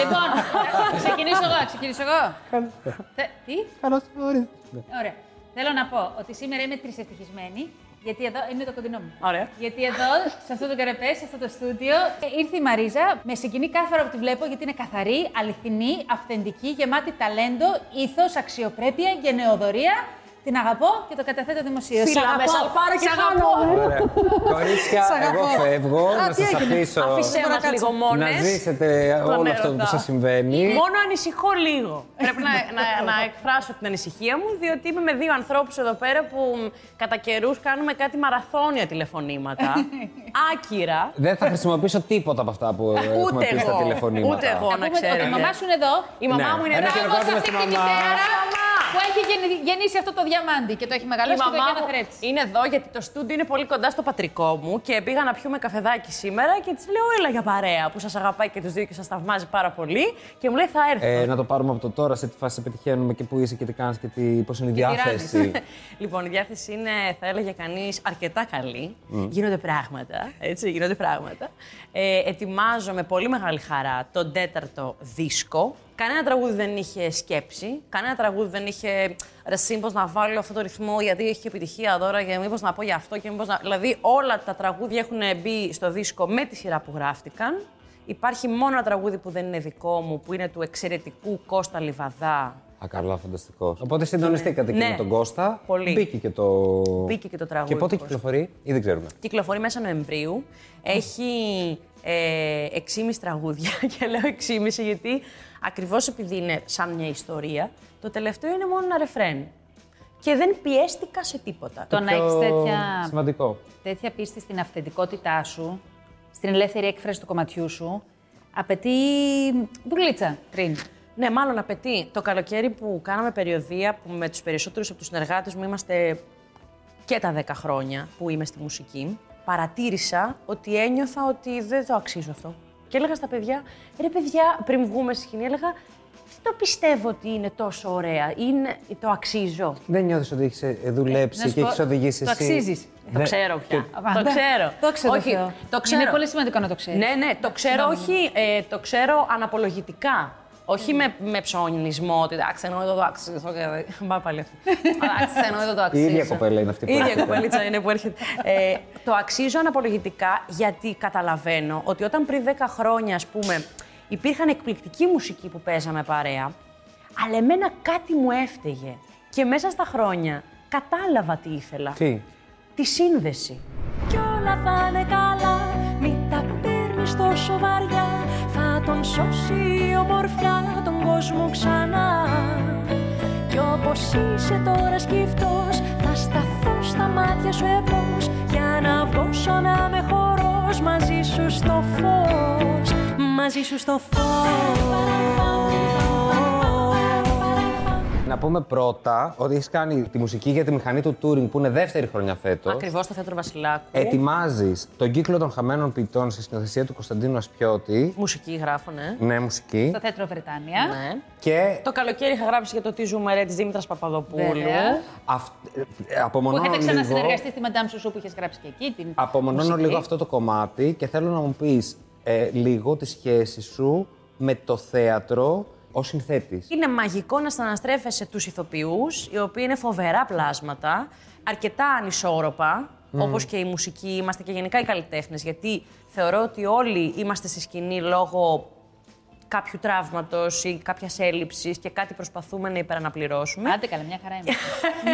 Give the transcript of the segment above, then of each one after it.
Λοιπόν, ξεκινήσω εγώ, ξεκινήσω εγώ. Θε- Τι; Καλώς ορίσατε. Ωραία. Θέλω να πω ότι σήμερα είμαι τρισευτυχισμένη, γιατί εδώ είναι το κοντινό μου. Ωραία. Γιατί εδώ, σε αυτό το καρεπέ, σε αυτό το στούντιο, ε, ήρθε η Μαρίζα. Με συγκινεί κάθε φορά που τη βλέπω, γιατί είναι καθαρή, αληθινή, αυθεντική, γεμάτη ταλέντο, ήθος, αξιοπρέπεια, γενναιοδορία. Την αγαπώ και το καταθέτω δημοσίως. Φύλαμε, σαλπάρε και χάνω. Ωραία. Κορίτσια, Σ' εγώ αγαπώ. φεύγω Α, να τι σας έγινε; αφήσω Αφήσέ Τώρα μας κάτσε. λίγο μόνες. να ζήσετε Τον όλο αυτό που έρωτα. σας συμβαίνει. Μόνο ανησυχώ λίγο. Πρέπει να, να, να εκφράσω την ανησυχία μου, διότι είμαι με δύο ανθρώπους εδώ πέρα που μ, κατά καιρούς κάνουμε κάτι μαραθώνια τηλεφωνήματα. Άκυρα. Δεν θα χρησιμοποιήσω τίποτα από αυτά που έχουμε Ούτε πει στα εγώ. τηλεφωνήματα. Ούτε εγώ. να Πούμε ότι ξέρετε. η μαμά σου είναι εδώ. Η μαμά Ναι. μου είναι Ένα εδώ. χειροκρότημα Μπράβο σε στη αυτή τη μαμά. Μητέρα που έχει γεννη- γεννήσει αυτό το διαμάντι και το έχει Η μεγαλώσει και το μαμά έχει μου αναθρέψει. είναι εδώ γιατί το στούντιο είναι πολύ κοντά στο πατρικό μου και πήγα να πιούμε καφεδάκι σήμερα και της λέω: Έλα για παρέα που σας αγαπάει και τους δύο και σας θαυμάζει πάρα πολύ. Και μου λέει: Θα έρθω. Ε, να το πάρουμε από το τώρα, σε τι φάση σε πετυχαίνουμε και πού είσαι και τι κάνεις και τι, πώς είναι η τι ράνεις. διάθεση. Λοιπόν, η διάθεση είναι, θα έλεγε κανείς, αρκετά καλή. Γίνονται πράγματα. Έτσι, γίνονται πράγματα. Ε, ετοιμάζω με πολύ μεγάλη χαρά τον τέταρτο δίσκο. Κανένα τραγούδι δεν είχε σκέψη. Κανένα τραγούδι δεν είχε ρε σύμπως να βάλω αυτό το ρυθμό γιατί έχει και επιτυχία τώρα και μήπως να πω για αυτό και μήπως να... Δηλαδή όλα τα τραγούδια έχουν μπει στο δίσκο με τη σειρά που γράφτηκαν. Υπάρχει μόνο ένα τραγούδι που δεν είναι δικό μου, που είναι του εξαιρετικού Κώστα Λιβαδά, Α, καλά, φανταστικός. Οπότε συντονιστήκατε και Ναι. με τον Κώστα. Πολύ. Μπήκε και το. Μπήκε και το τραγούδι Και πότε του Κώστα. κυκλοφορεί, ή δεν ξέρουμε. Κυκλοφορεί μέσα Νοεμβρίου. Έχει ε, 6,5 τραγούδια και λέω 6,5 γιατί ακριβώς επειδή είναι σαν μια ιστορία, το τελευταίο είναι μόνο ένα ρεφρέν. Και δεν πιέστηκα σε τίποτα. Το να Πιο έχει τέτοια, Σημαντικό. τέτοια πίστη στην αυθεντικότητά σου, στην ελεύθερη έκφραση του κομματιού σου, απαιτεί δουλίτσα πριν. Ναι, μάλλον απαιτεί. Το καλοκαίρι που κάναμε περιοδία, που με τους περισσότερους από τους συνεργάτες μου είμαστε και τα 10 χρόνια που είμαι στη μουσική, παρατήρησα ότι ένιωθα ότι δεν το αξίζω αυτό. Και έλεγα στα παιδιά, ρε παιδιά, πριν βγούμε στη σκηνή, έλεγα, δεν το πιστεύω ότι είναι τόσο ωραία. Είναι, το αξίζω. Δεν νιώθεις ότι έχεις ε, δουλέψει Να σου και πω, έχεις οδηγήσει το εσύ; αξίζεις. Το Δεν- ξέρω πια. Απάντα. Το ξέρω. Δόξα τω Όχι, Θεώ. το ξέρω. Είναι πολύ σημαντικό να το ξέρεις. Ναι, ναι, το ξέρω, όχι, ε, το ξέρω αναπολογητικά. Όχι με, με ψωνισμό, ότι εντάξει, ενώ δεν το αξίζω. και- Μπα πάλι αυτό. Εντάξει, ενώ δεν το Η αξίζω. ίδια κοπέλα είναι αυτή που Η ίδια έρχεται. κοπελίτσα είναι που έρχεται. Ε, το αξίζω αναπολογητικά γιατί καταλαβαίνω ότι όταν πριν 10 χρόνια, ας πούμε, υπήρχαν εκπληκτική μουσική που παίζαμε παρέα, αλλά εμένα κάτι μου έφταιγε. Και μέσα στα χρόνια κατάλαβα τι ήθελα. Τι; Τη σύνδεση. Κι όλα θα είναι καλά, μην τα παίρνεις τόσο βαριά Θα τον σώσει η ομορφιά τον κόσμο ξανά. Κι όπως είσαι τώρα σκυφτός Θα σταθώ στα μάτια σου εμπρός. Για να βγω σαν να με χορός Μαζί σου στο φως Μαζί σου στο φως Να πούμε πρώτα ότι έχεις κάνει τη μουσική για τη μηχανή του Turing που είναι δεύτερη χρονιά φέτος. Ακριβώς στο θέατρο Βασιλάκου. Ετοιμάζεις τον κύκλο των χαμένων ποιητών σε σκηνοθεσία του Κωνσταντίνου Ασπιώτη. Μουσική γράφω, ναι. Ναι, μουσική. Στο Θέατρο Βρετάνια. ναι. Και Το καλοκαίρι είχα γράψει για το Τι ζούμε ρε της Δήμητρας Παπαδοπούλου. Βέβαια. αυ... ε, Που απομονώνω είχατε λίγο, ξανασυνεργαστεί στη Μαντάμ Σουσού που είχες γράψει και εκεί. Την απομονώνω μουσική. λίγο αυτό το κομμάτι και θέλω να μου πεις ε, λίγο τη σχέση σου με το θέατρο ως συνθέτης. Είναι μαγικό να σταναστρέφεσαι τους ηθοποιούς, οι οποίοι είναι φοβερά πλάσματα, αρκετά ανισόρροπα, όπως και η μουσική, είμαστε και γενικά οι καλλιτέχνες, γιατί θεωρώ ότι όλοι είμαστε στη σκηνή λόγω κάποιου τραύματος ή κάποιας έλλειψης και κάτι προσπαθούμε να υπεραναπληρώσουμε. Άντε καλά, μια χαρά είναι.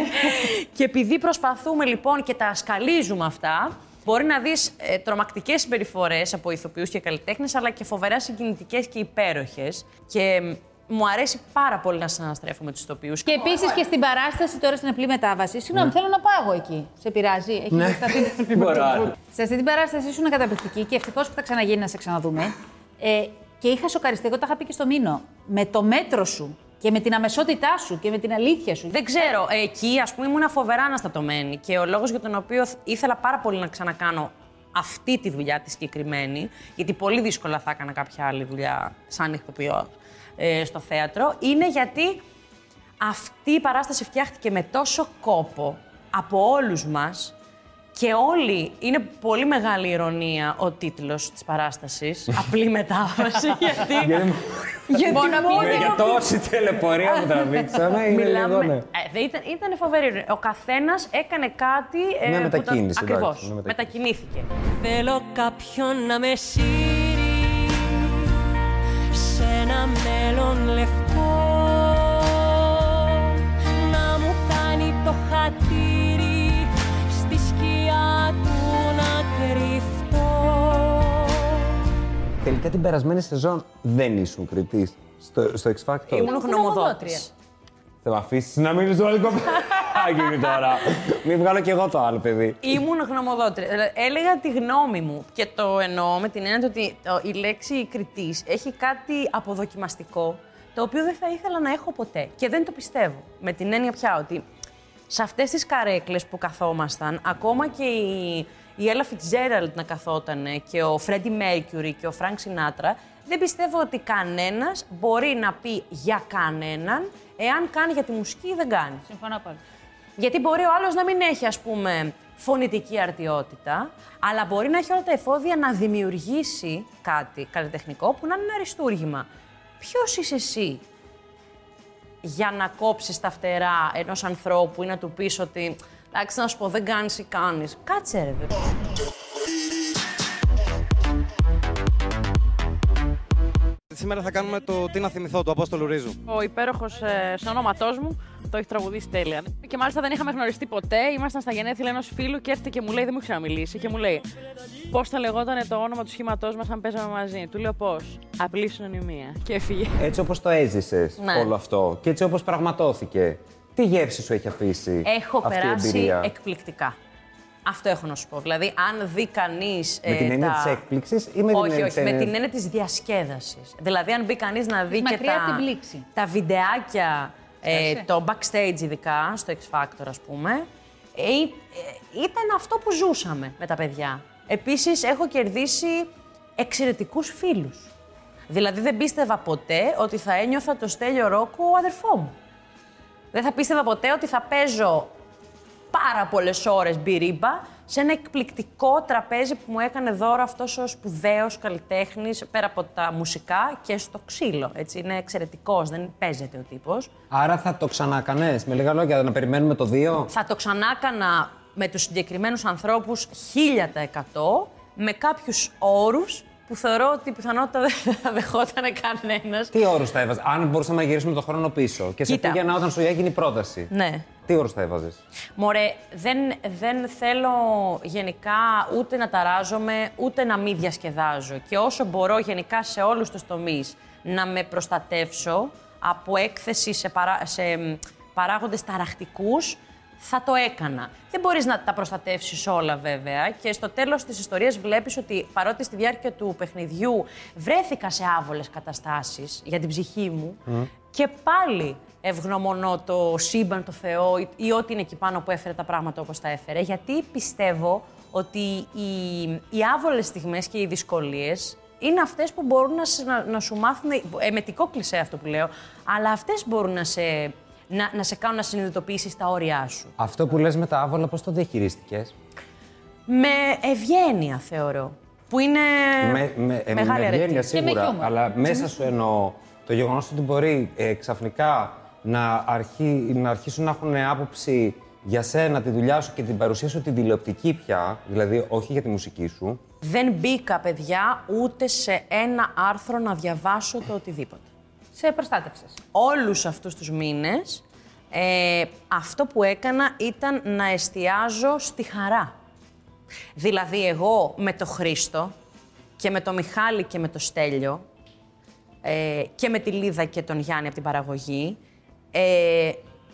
Και επειδή προσπαθούμε λοιπόν και τα σκαλίζουμε αυτά, μπορεί να δεις ε, τρομακτικές συμπεριφορές από ηθοποιούς και καλλιτέχνες, αλλά και φοβερά συγκινητικές και υπέροχες. Και μ, μου αρέσει πάρα πολύ να συναναστρέφω με τους ηθοποιούς. Και επίσης και στην παράσταση τώρα στην απλή μετάβαση. Συγγνώμη, θέλω να πάω εγώ εκεί. Σε πειράζει. Έχει Ναι. σταθεί. Σε αυτή την παράσταση ήσουν καταπληκτική και ευτυχώς που θα ξαναγίνει να σε ξαναδούμε. Ε, και είχα σοκαριστεί, εγώ τα είχα πει και στο μήνο. Με το μέτρο σου και με την αμεσότητά σου και με την αλήθεια σου. Δεν ξέρω, ε, εκεί ας πούμε ήμουν φοβερά αναστατωμένη και ο λόγος για τον οποίο θ- ήθελα πάρα πολύ να ξανακάνω αυτή τη δουλειά τη συγκεκριμένη, γιατί πολύ δύσκολα θα έκανα κάποια άλλη δουλειά σαν ηθοποιό ε, στο θέατρο, είναι γιατί αυτή η παράσταση φτιάχτηκε με τόσο κόπο από όλους μας Και όλοι, είναι πολύ μεγάλη ηρωνία ο τίτλος της παράστασης, απλή μετάφραση, γιατί... γιατί Μόνο μόνο- Με για τόση τελεπορία που τραβήξαμε, είναι λίγο, Μιλάμε. ναι. Ε, δεν ήταν, ήταν φοβερή. ηρωνία. Ο καθένας έκανε κάτι. Ε, Μια που τον- μετακίνηση, εντάξει, Ακριβώς. μια μετακίνηση. Μετακινήθηκε. Θέλω κάποιον να με σύρει σε ένα μέλλον λευκό Τελικά την περασμένη σεζόν δεν ήσουν κριτής στο, στο X Factor. Ήμουν γνωμοδότης. γνωμοδότρια. Θα με αφήσεις να μείνεις στο άλλο κομμάτι τώρα. Μην βγάλω κι εγώ το άλλο, παιδί. Ήμουν γνωμοδότρια. Δηλαδή, Έλεγα τη γνώμη μου και το εννοώ με την έννοια ότι το- η λέξη κριτής έχει κάτι αποδοκιμαστικό το οποίο δεν θα ήθελα να έχω ποτέ. Και δεν το πιστεύω. Με την έννοια πια ότι σε αυτές τις καρέκλες που καθόμασταν, ακόμα και η, η Ella Fitzgerald να καθότανε και ο Freddie Mercury και ο Frank Sinatra, δεν πιστεύω ότι κανένας μπορεί να πει για κανέναν εάν κάνει για τη μουσική ή δεν κάνει. Συμφωνώ πολύ. Γιατί μπορεί ο άλλος να μην έχει, ας πούμε, φωνητική αρτιότητα, αλλά μπορεί να έχει όλα τα εφόδια να δημιουργήσει κάτι καλλιτεχνικό που να είναι ένα αριστούργημα. Ποιος είσαι εσύ για να κόψεις τα φτερά ενός ανθρώπου ή να του πεις ότι εντάξει να σου πω δεν κάνεις ή κάνεις. Κάτσε ρε παιδί. Σήμερα θα κάνουμε το Τι να θυμηθώ του Απόστολου Ρίζου. Ο υπέροχος ε, ονόματό μου το έχει τραγουδήσει τέλεια. Και μάλιστα δεν είχαμε γνωριστεί ποτέ. Ήμασταν στα γενέθλια ενός φίλου και έρχεται και μου λέει: Δεν μου έχει ξαναμιλήσει. Και μου λέει: Πώς θα λεγόταν το όνομα του σχήματός μας αν παίζαμε μαζί; Του λέω πώς; Απλή συνωνυμία. Και έφυγε. Έτσι όπως το έζησες Ναι. όλο αυτό και έτσι όπως πραγματώθηκε, τι γεύση σου έχει αφήσει Έχω αυτή η περάσει εμπειρία; εκπληκτικά. Αυτό έχω να σου πω. Δηλαδή, αν δει κανείς. Με την έννοια της έκπληξης ή με την όχι, έννοια όχι, της- με την έννοια της διασκέδασης. Δηλαδή, αν μπει κανείς να δει και μακριά από τα, την πλήξη. τα βιντεάκια, ε, Έτσι. το backstage ειδικά, στο X Factor, ας πούμε, ε, ε, ήταν αυτό που ζούσαμε με τα παιδιά. Επίσης, έχω κερδίσει εξαιρετικούς φίλους. Δηλαδή, δεν πίστευα ποτέ ότι θα ένιωθα το Στέλιο Ρόκο αδερφό μου. Δεν θα πίστευα ποτέ ότι θα παίζω πάρα πολλές ώρες μπυρίμπα σε ένα εκπληκτικό τραπέζι που μου έκανε δώρο αυτός ο σπουδαίος καλλιτέχνης πέρα από τα μουσικά και στο ξύλο. Έτσι, είναι εξαιρετικός, δεν παίζεται ο τύπος. Άρα θα το ξανακανέ. Με λίγα λόγια, να περιμένουμε το 2. Θα το ξανάκανα με τους συγκεκριμένους ανθρώπους 1000% με κάποιους όρους που θεωρώ ότι η πιθανότητα δεν θα δεχόταν κανένας. Τι όρους θα έβαζες, αν μπορούσαμε να γυρίσουμε το χρόνο πίσω και σε Κοίτα. πήγαινα όταν σου έγινε η πρόταση. Ναι. Τι όρους θα έβαζες; Μωρέ, δεν, δεν θέλω γενικά ούτε να ταράζομαι, ούτε να μην διασκεδάζω. Και όσο μπορώ γενικά σε όλους τους τομείς να με προστατεύσω από έκθεση σε, παρά, σε μ, παράγοντες ταραχτικούς, θα το έκανα. Δεν μπορείς να τα προστατεύσεις όλα βέβαια και στο τέλος της ιστορίας βλέπεις ότι παρότι στη διάρκεια του παιχνιδιού βρέθηκα σε άβολες καταστάσεις για την ψυχή μου και πάλι ευγνωμονώ το σύμπαν, το Θεό ή, ή ό,τι είναι εκεί πάνω που έφερε τα πράγματα όπως τα έφερε. Γιατί πιστεύω ότι οι, οι άβολες στιγμές και οι δυσκολίες είναι αυτές που μπορούν να, σε- να, να σου μάθουν, εμετικό κλισέ αυτό που λέω, αλλά αυτές μπορούν να σε, να, να σε κάνουν να συνειδητοποιήσεις τα όρια σου. Αυτό που λες με τα άβολα, πώς το διαχειρίστηκες; Με ευγένεια θεωρώ, που είναι με, με, ε, μεγάλη με ευγένεια αρετή. με σίγουρα, χιούμορ. αλλά μέσα σου εννοώ το γεγονός ότι μπορεί ε, ξαφνικά να, αρχί, να αρχίσουν να έχουν άποψη για σένα, τη δουλειά σου και την παρουσία σου την τηλεοπτική πια, δηλαδή όχι για τη μουσική σου. Δεν μπήκα, παιδιά, ούτε σε ένα άρθρο να διαβάσω το οτιδήποτε. Σε προστάτευσες. όλους αυτούς τους μήνες ε, αυτό που έκανα ήταν να εστιάζω στη χαρά. Δηλαδή εγώ με το Χρήστο και με το Μιχάλη και με το Στέλιο ε, και με τη Λίδα και τον Γιάννη από την παραγωγή ε,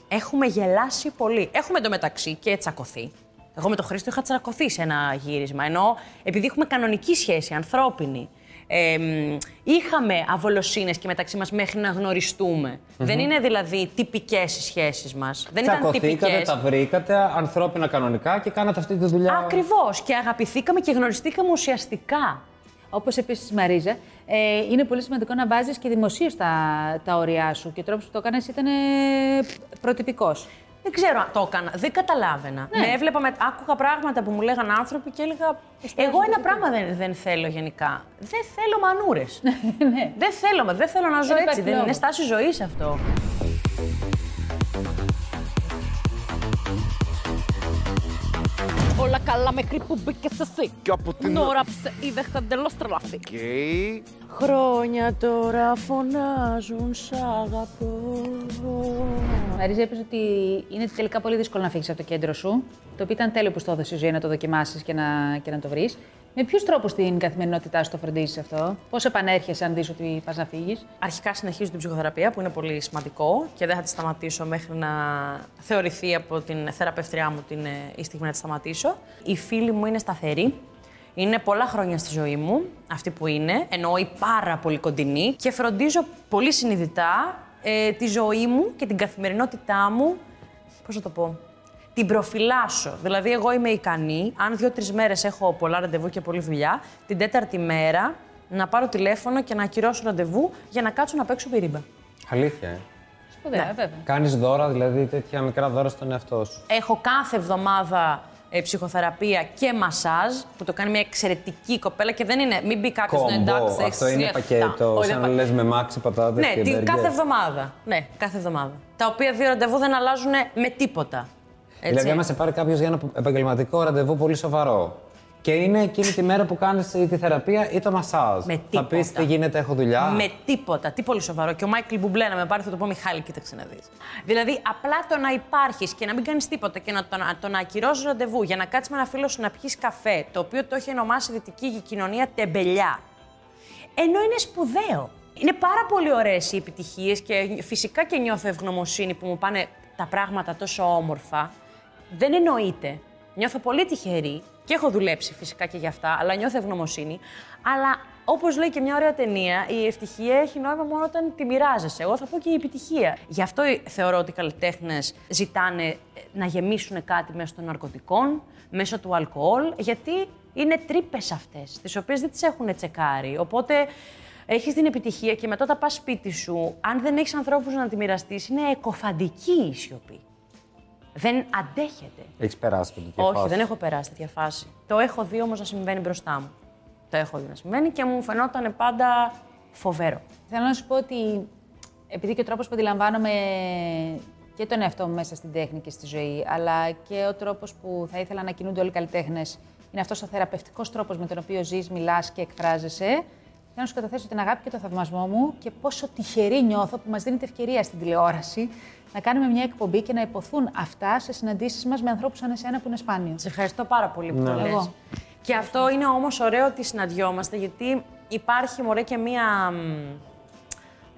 έχουμε γελάσει πολύ. Έχουμε εντωμεταξύ και τσακωθεί. Εγώ με τον Χρήστο είχα τσακωθεί σε ένα γύρισμα, ενώ επειδή έχουμε κανονική σχέση, ανθρώπινη, ε, μ, είχαμε αβολοσύνες και μεταξύ μας μέχρι να γνωριστούμε. Δεν είναι δηλαδή τυπικές οι σχέσεις μας. Δεν ήταν Τσακωθήκατε, τυπικές. τα βρήκατε ανθρώπινα κανονικά και κάνατε αυτή τη δουλειά. Ακριβώς. Και αγαπηθήκαμε και γνωριστήκαμε ουσιαστικά. Όπως επίσης, Μαρίζα, ε, είναι πολύ σημαντικό να βάζεις και δημοσίως τα, τα όρια σου και ο τρόπος που το έκανε ήταν προτυπικός. Δεν ξέρω αν το έκανα. Δεν καταλάβαινα. Ναι. Με έβλεπα, με... άκουγα πράγματα που μου λέγανε άνθρωποι και έλεγα. Εγώ ένα πράγμα δεν, δεν θέλω γενικά. Δεν θέλω μανούρες. ναι. δεν θέλω, δεν θέλω να ζω Δεν έτσι. υπάρχει Δεν είναι λόγος. στάση ζωής αυτό. Όλα καλά μέχρι που μπήκες εσύ. Και από την- Τώρα ψε είδε εντελώς τρελαθεί. Οκ. Χρόνια τώρα φωνάζουν σ' αγαπώ. Μαρίζα, είπες ότι είναι τελικά πολύ δύσκολο να φύγεις από το κέντρο σου. Το οποίο ήταν τέλειο που στο έδωσες η ζωή να το δοκιμάσεις και να, και να το βρεις. Με ποιους τρόπους στην καθημερινότητά σου το φροντίζεις αυτό, Πώς επανέρχεσαι αν δεις ότι πας να φύγεις; Αρχικά συνεχίζω την ψυχοθεραπεία που είναι πολύ σημαντικό και δεν θα τη σταματήσω μέχρι να θεωρηθεί από την θεραπευτριά μου την, ε, η στιγμή να τη σταματήσω. Οι φίλοι μου είναι σταθεροί. Είναι πολλά χρόνια στη ζωή μου, αυτή που είναι, εννοεί πάρα πολύ κοντινή και φροντίζω πολύ συνειδητά ε, τη ζωή μου και την καθημερινότητά μου, πώς να το πω, την προφυλάσσω. Δηλαδή, εγώ είμαι ικανή, αν δύο-τρεις μέρες έχω πολλά ραντεβού και πολλή δουλειά, την τέταρτη μέρα να πάρω τηλέφωνο και να ακυρώσω ραντεβού για να κάτσω να παίξω πυρίμπα. Αλήθεια, ε. Σπουδαία, Ναι. βέβαια. Κάνεις δώρα, δηλαδή τέτοια μικρά δώρα στον εαυτό σου. Έχω κάθε εβδομάδα ε, ψυχοθεραπεία και μασάζ που το κάνει μια εξαιρετική κοπέλα και δεν είναι. Μην μπει κάποιος να Κόμπο, εντάξει. αυτό είναι λεφτά. πακέτο, Όχι, σαν δεν να πα- λες με μάξι πατάτες Ναι, και την, μπέργκερ. κάθε εβδομάδα. Ναι, κάθε εβδομάδα. Τα οποία δύο ραντεβού δεν αλλάζουν με τίποτα. Έτσι. Δηλαδή, άμα σε πάρει κάποιος για ένα επαγγελματικό ραντεβού πολύ σοβαρό και είναι εκείνη τη μέρα που κάνεις τη θεραπεία ή το μασάζ. Με θα πεις τίποτα. τι γίνεται, έχω δουλειά. Με τίποτα, τι πολύ σοβαρό. Και ο Μάικλ Μπουμπλέ να με πάρει, θα του πω Μιχάλη, κοίταξε να δεις. Δηλαδή, απλά το να υπάρχεις και να μην κάνεις τίποτα και να το, να, το να ακυρώσεις ραντεβού για να κάτσεις με ένα φίλο σου να πιεις καφέ, το οποίο το έχει ονομάσει δυτική κοινωνία τεμπελιά. Ενώ είναι σπουδαίο. Είναι πάρα πολύ ωραίες οι επιτυχίες και φυσικά και νιώθω ευγνωμοσύνη που μου πάνε τα πράγματα τόσο όμορφα. Δεν εννοείται. Νιώθω πολύ τυχερή και έχω δουλέψει φυσικά και για αυτά, αλλά νιώθω ευγνωμοσύνη. Αλλά όπως λέει και μια ωραία ταινία, η ευτυχία έχει νόημα μόνο όταν τη μοιράζεσαι. Εγώ θα πω και η επιτυχία. Γι' αυτό θεωρώ ότι οι καλλιτέχνες ζητάνε ε, να γεμίσουν κάτι μέσω των ναρκωτικών, μέσω του αλκοόλ, γιατί είναι τρύπες αυτές, τις οποίες δεν τις έχουν τσεκάρει. Οπότε έχεις την επιτυχία και μετά όταν πας σπίτι σου, αν δεν έχεις ανθρώπους να τη μοιραστείς, είναι εκοφαντική η σιωπή. Δεν αντέχεται. Έχεις περάσει από την Όχι, δεν έχω περάσει τέτοια φάση. Το έχω δει όμως να συμβαίνει μπροστά μου. Το έχω δει να συμβαίνει και μου φαινόταν πάντα φοβερό. Θέλω να σου πω ότι επειδή και ο τρόπος που αντιλαμβάνομαι και τον εαυτό μου μέσα στην τέχνη και στη ζωή, αλλά και ο τρόπος που θα ήθελα να κινούνται όλοι οι καλλιτέχνες, είναι αυτός ο θεραπευτικός τρόπος με τον οποίο ζεις, μιλάς και εκφράζεσαι. Θέλω να σου καταθέσω την αγάπη και το θαυμασμό μου και πόσο τυχερή νιώθω που μας δίνεται ευκαιρία στην τηλεόραση να κάνουμε μια εκπομπή και να υποθούν αυτά σε συναντήσεις μας με ανθρώπους σαν εσένα που είναι σπάνιος. Σε ευχαριστώ πάρα πολύ που το λες. Εγώ. Και αυτό είναι όμως ωραίο ότι συναντιόμαστε, γιατί υπάρχει μωρέ και μία μ,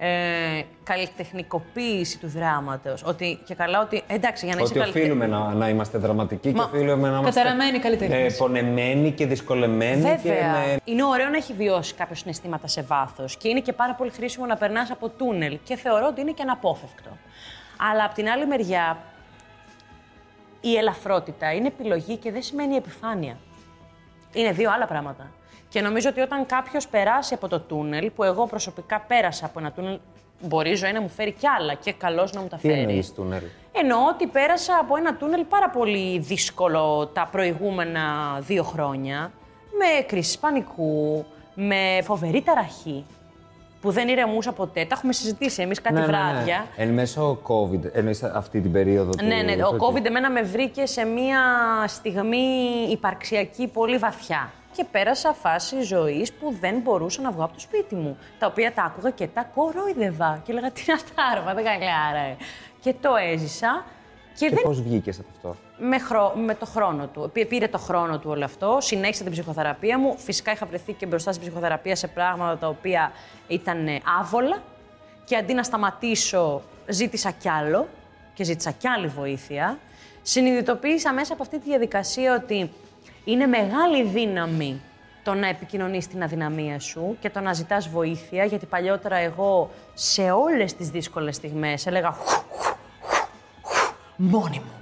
ε, καλλιτεχνικοποίηση του δράματος. Ότι και καλά ότι, εντάξει, για να είσαι Ότι καλλιτε- οφείλουμε να, να είμαστε δραματικοί Μα- και οφείλουμε να είμαστε. Καταραμένοι καλλιτέχνες. Ε, πονεμένοι και δυσκολεμένοι. Βέβαια. Και με... Είναι ωραίο να έχει βιώσει κάποιος συναισθήματα σε βάθος και είναι και πάρα πολύ χρήσιμο να περνάς από τούνελ και θεωρώ ότι είναι και αναπόφευκτο. Αλλά απ' την άλλη μεριά, η ελαφρότητα είναι επιλογή και δεν σημαίνει επιφάνεια. Είναι δύο άλλα πράγματα. Και νομίζω ότι όταν κάποιος περάσει από το τούνελ, που εγώ προσωπικά πέρασα από ένα τούνελ, μπορεί η ζωή να μου φέρει κι άλλα και καλώς να μου τα Τι φέρεις. εννοεί τούνελ; Εννοώ ότι πέρασα από ένα τούνελ πάρα πολύ δύσκολο τα προηγούμενα δύο χρόνια. Με κρίση πανικού, με φοβερή ταραχή, που δεν ηρεμούσα ποτέ. Τα έχουμε συζητήσει εμείς κάτι βράδια. Εν μέσω COVID, εννοείς αυτή την περίοδο του. Ναι, ναι, ο τέτοιου. COVID εμένα με βρήκε σε μία στιγμή υπαρξιακή πολύ βαθιά. Και πέρασα φάση ζωής που δεν μπορούσα να βγω από το σπίτι μου. Τα οποία τα άκουγα και τα κορόιδευα. Και έλεγα τι είναι αυτά, ρε, δεν καλά, ρε. Και το έζησα. Και, Και δεν πώς βγήκες από αυτό; με, χρό- με το χρόνο του. Πή- Πήρε το χρόνο του όλο αυτό. Συνέχισα την ψυχοθεραπεία μου. Φυσικά είχα βρεθεί και μπροστά στην ψυχοθεραπεία σε πράγματα τα οποία ήταν ε, άβολα. Και αντί να σταματήσω, ζήτησα κι άλλο και ζήτησα κι άλλη βοήθεια. Συνειδητοποίησα μέσα από αυτή τη διαδικασία ότι είναι μεγάλη δύναμη το να επικοινωνείς την αδυναμία σου και το να ζητάς βοήθεια, γιατί παλιότερα εγώ σε όλες τις δύσκολες στιγμές έλεγα μόνη μου.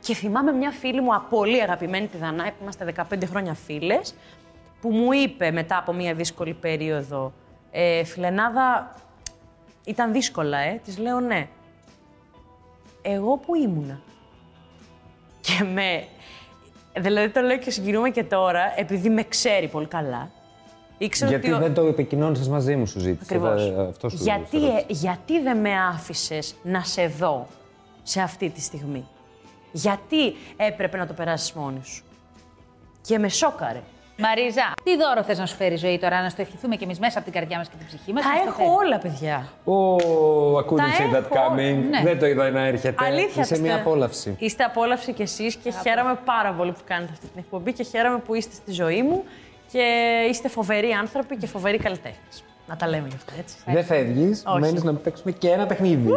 Και θυμάμαι μια φίλη μου, α- πολύ αγαπημένη τη Δανάη, που είμαστε 15 χρόνια φίλες, που μου είπε μετά από μια δύσκολη περίοδο, ε, «Φιλενάδα, ήταν δύσκολα, ε». Της λέω «Ναι». εγώ που ήμουνα. Και με. Δηλαδή το λέω και συγκινούμε και τώρα, επειδή με ξέρει πολύ καλά. Ήξερε Γιατί ότι. ο- δεν το επικοινώνησες μαζί μου, σου ζήτησε. Ακριβώς. Θα- Αυτό σου γιατί, σου ε, γιατί δεν με άφησες να σε δω σε αυτή τη στιγμή; Γιατί έπρεπε να το περάσεις μόνη σου; Και με σόκαρε. Μαρίζα, τι δώρο θες να σου φέρει η ζωή τώρα, να στο ευχηθούμε κι εμείς μέσα από την καρδιά μας και την ψυχή μας. Τα έχω όλα, παιδιά. Ω, I couldn't Τα see that έχω. coming. Ναι. Δεν το είδα να έρχεται. Αλήθεια, Είσαι μια πιστεύω. απόλαυση. Είστε απόλαυση κι εσείς και χαίρομαι πάρα πολύ που κάνετε αυτή την εκπομπή και χαίρομαι που είστε στη ζωή μου και είστε φοβεροί άνθρωποι και φοβεροί καλλιτέχνες. Να τα λέμε γι' αυτό, έτσι. Δεν φεύγεις, Όχι. μένεις να παίξουμε και ένα παιχνίδι.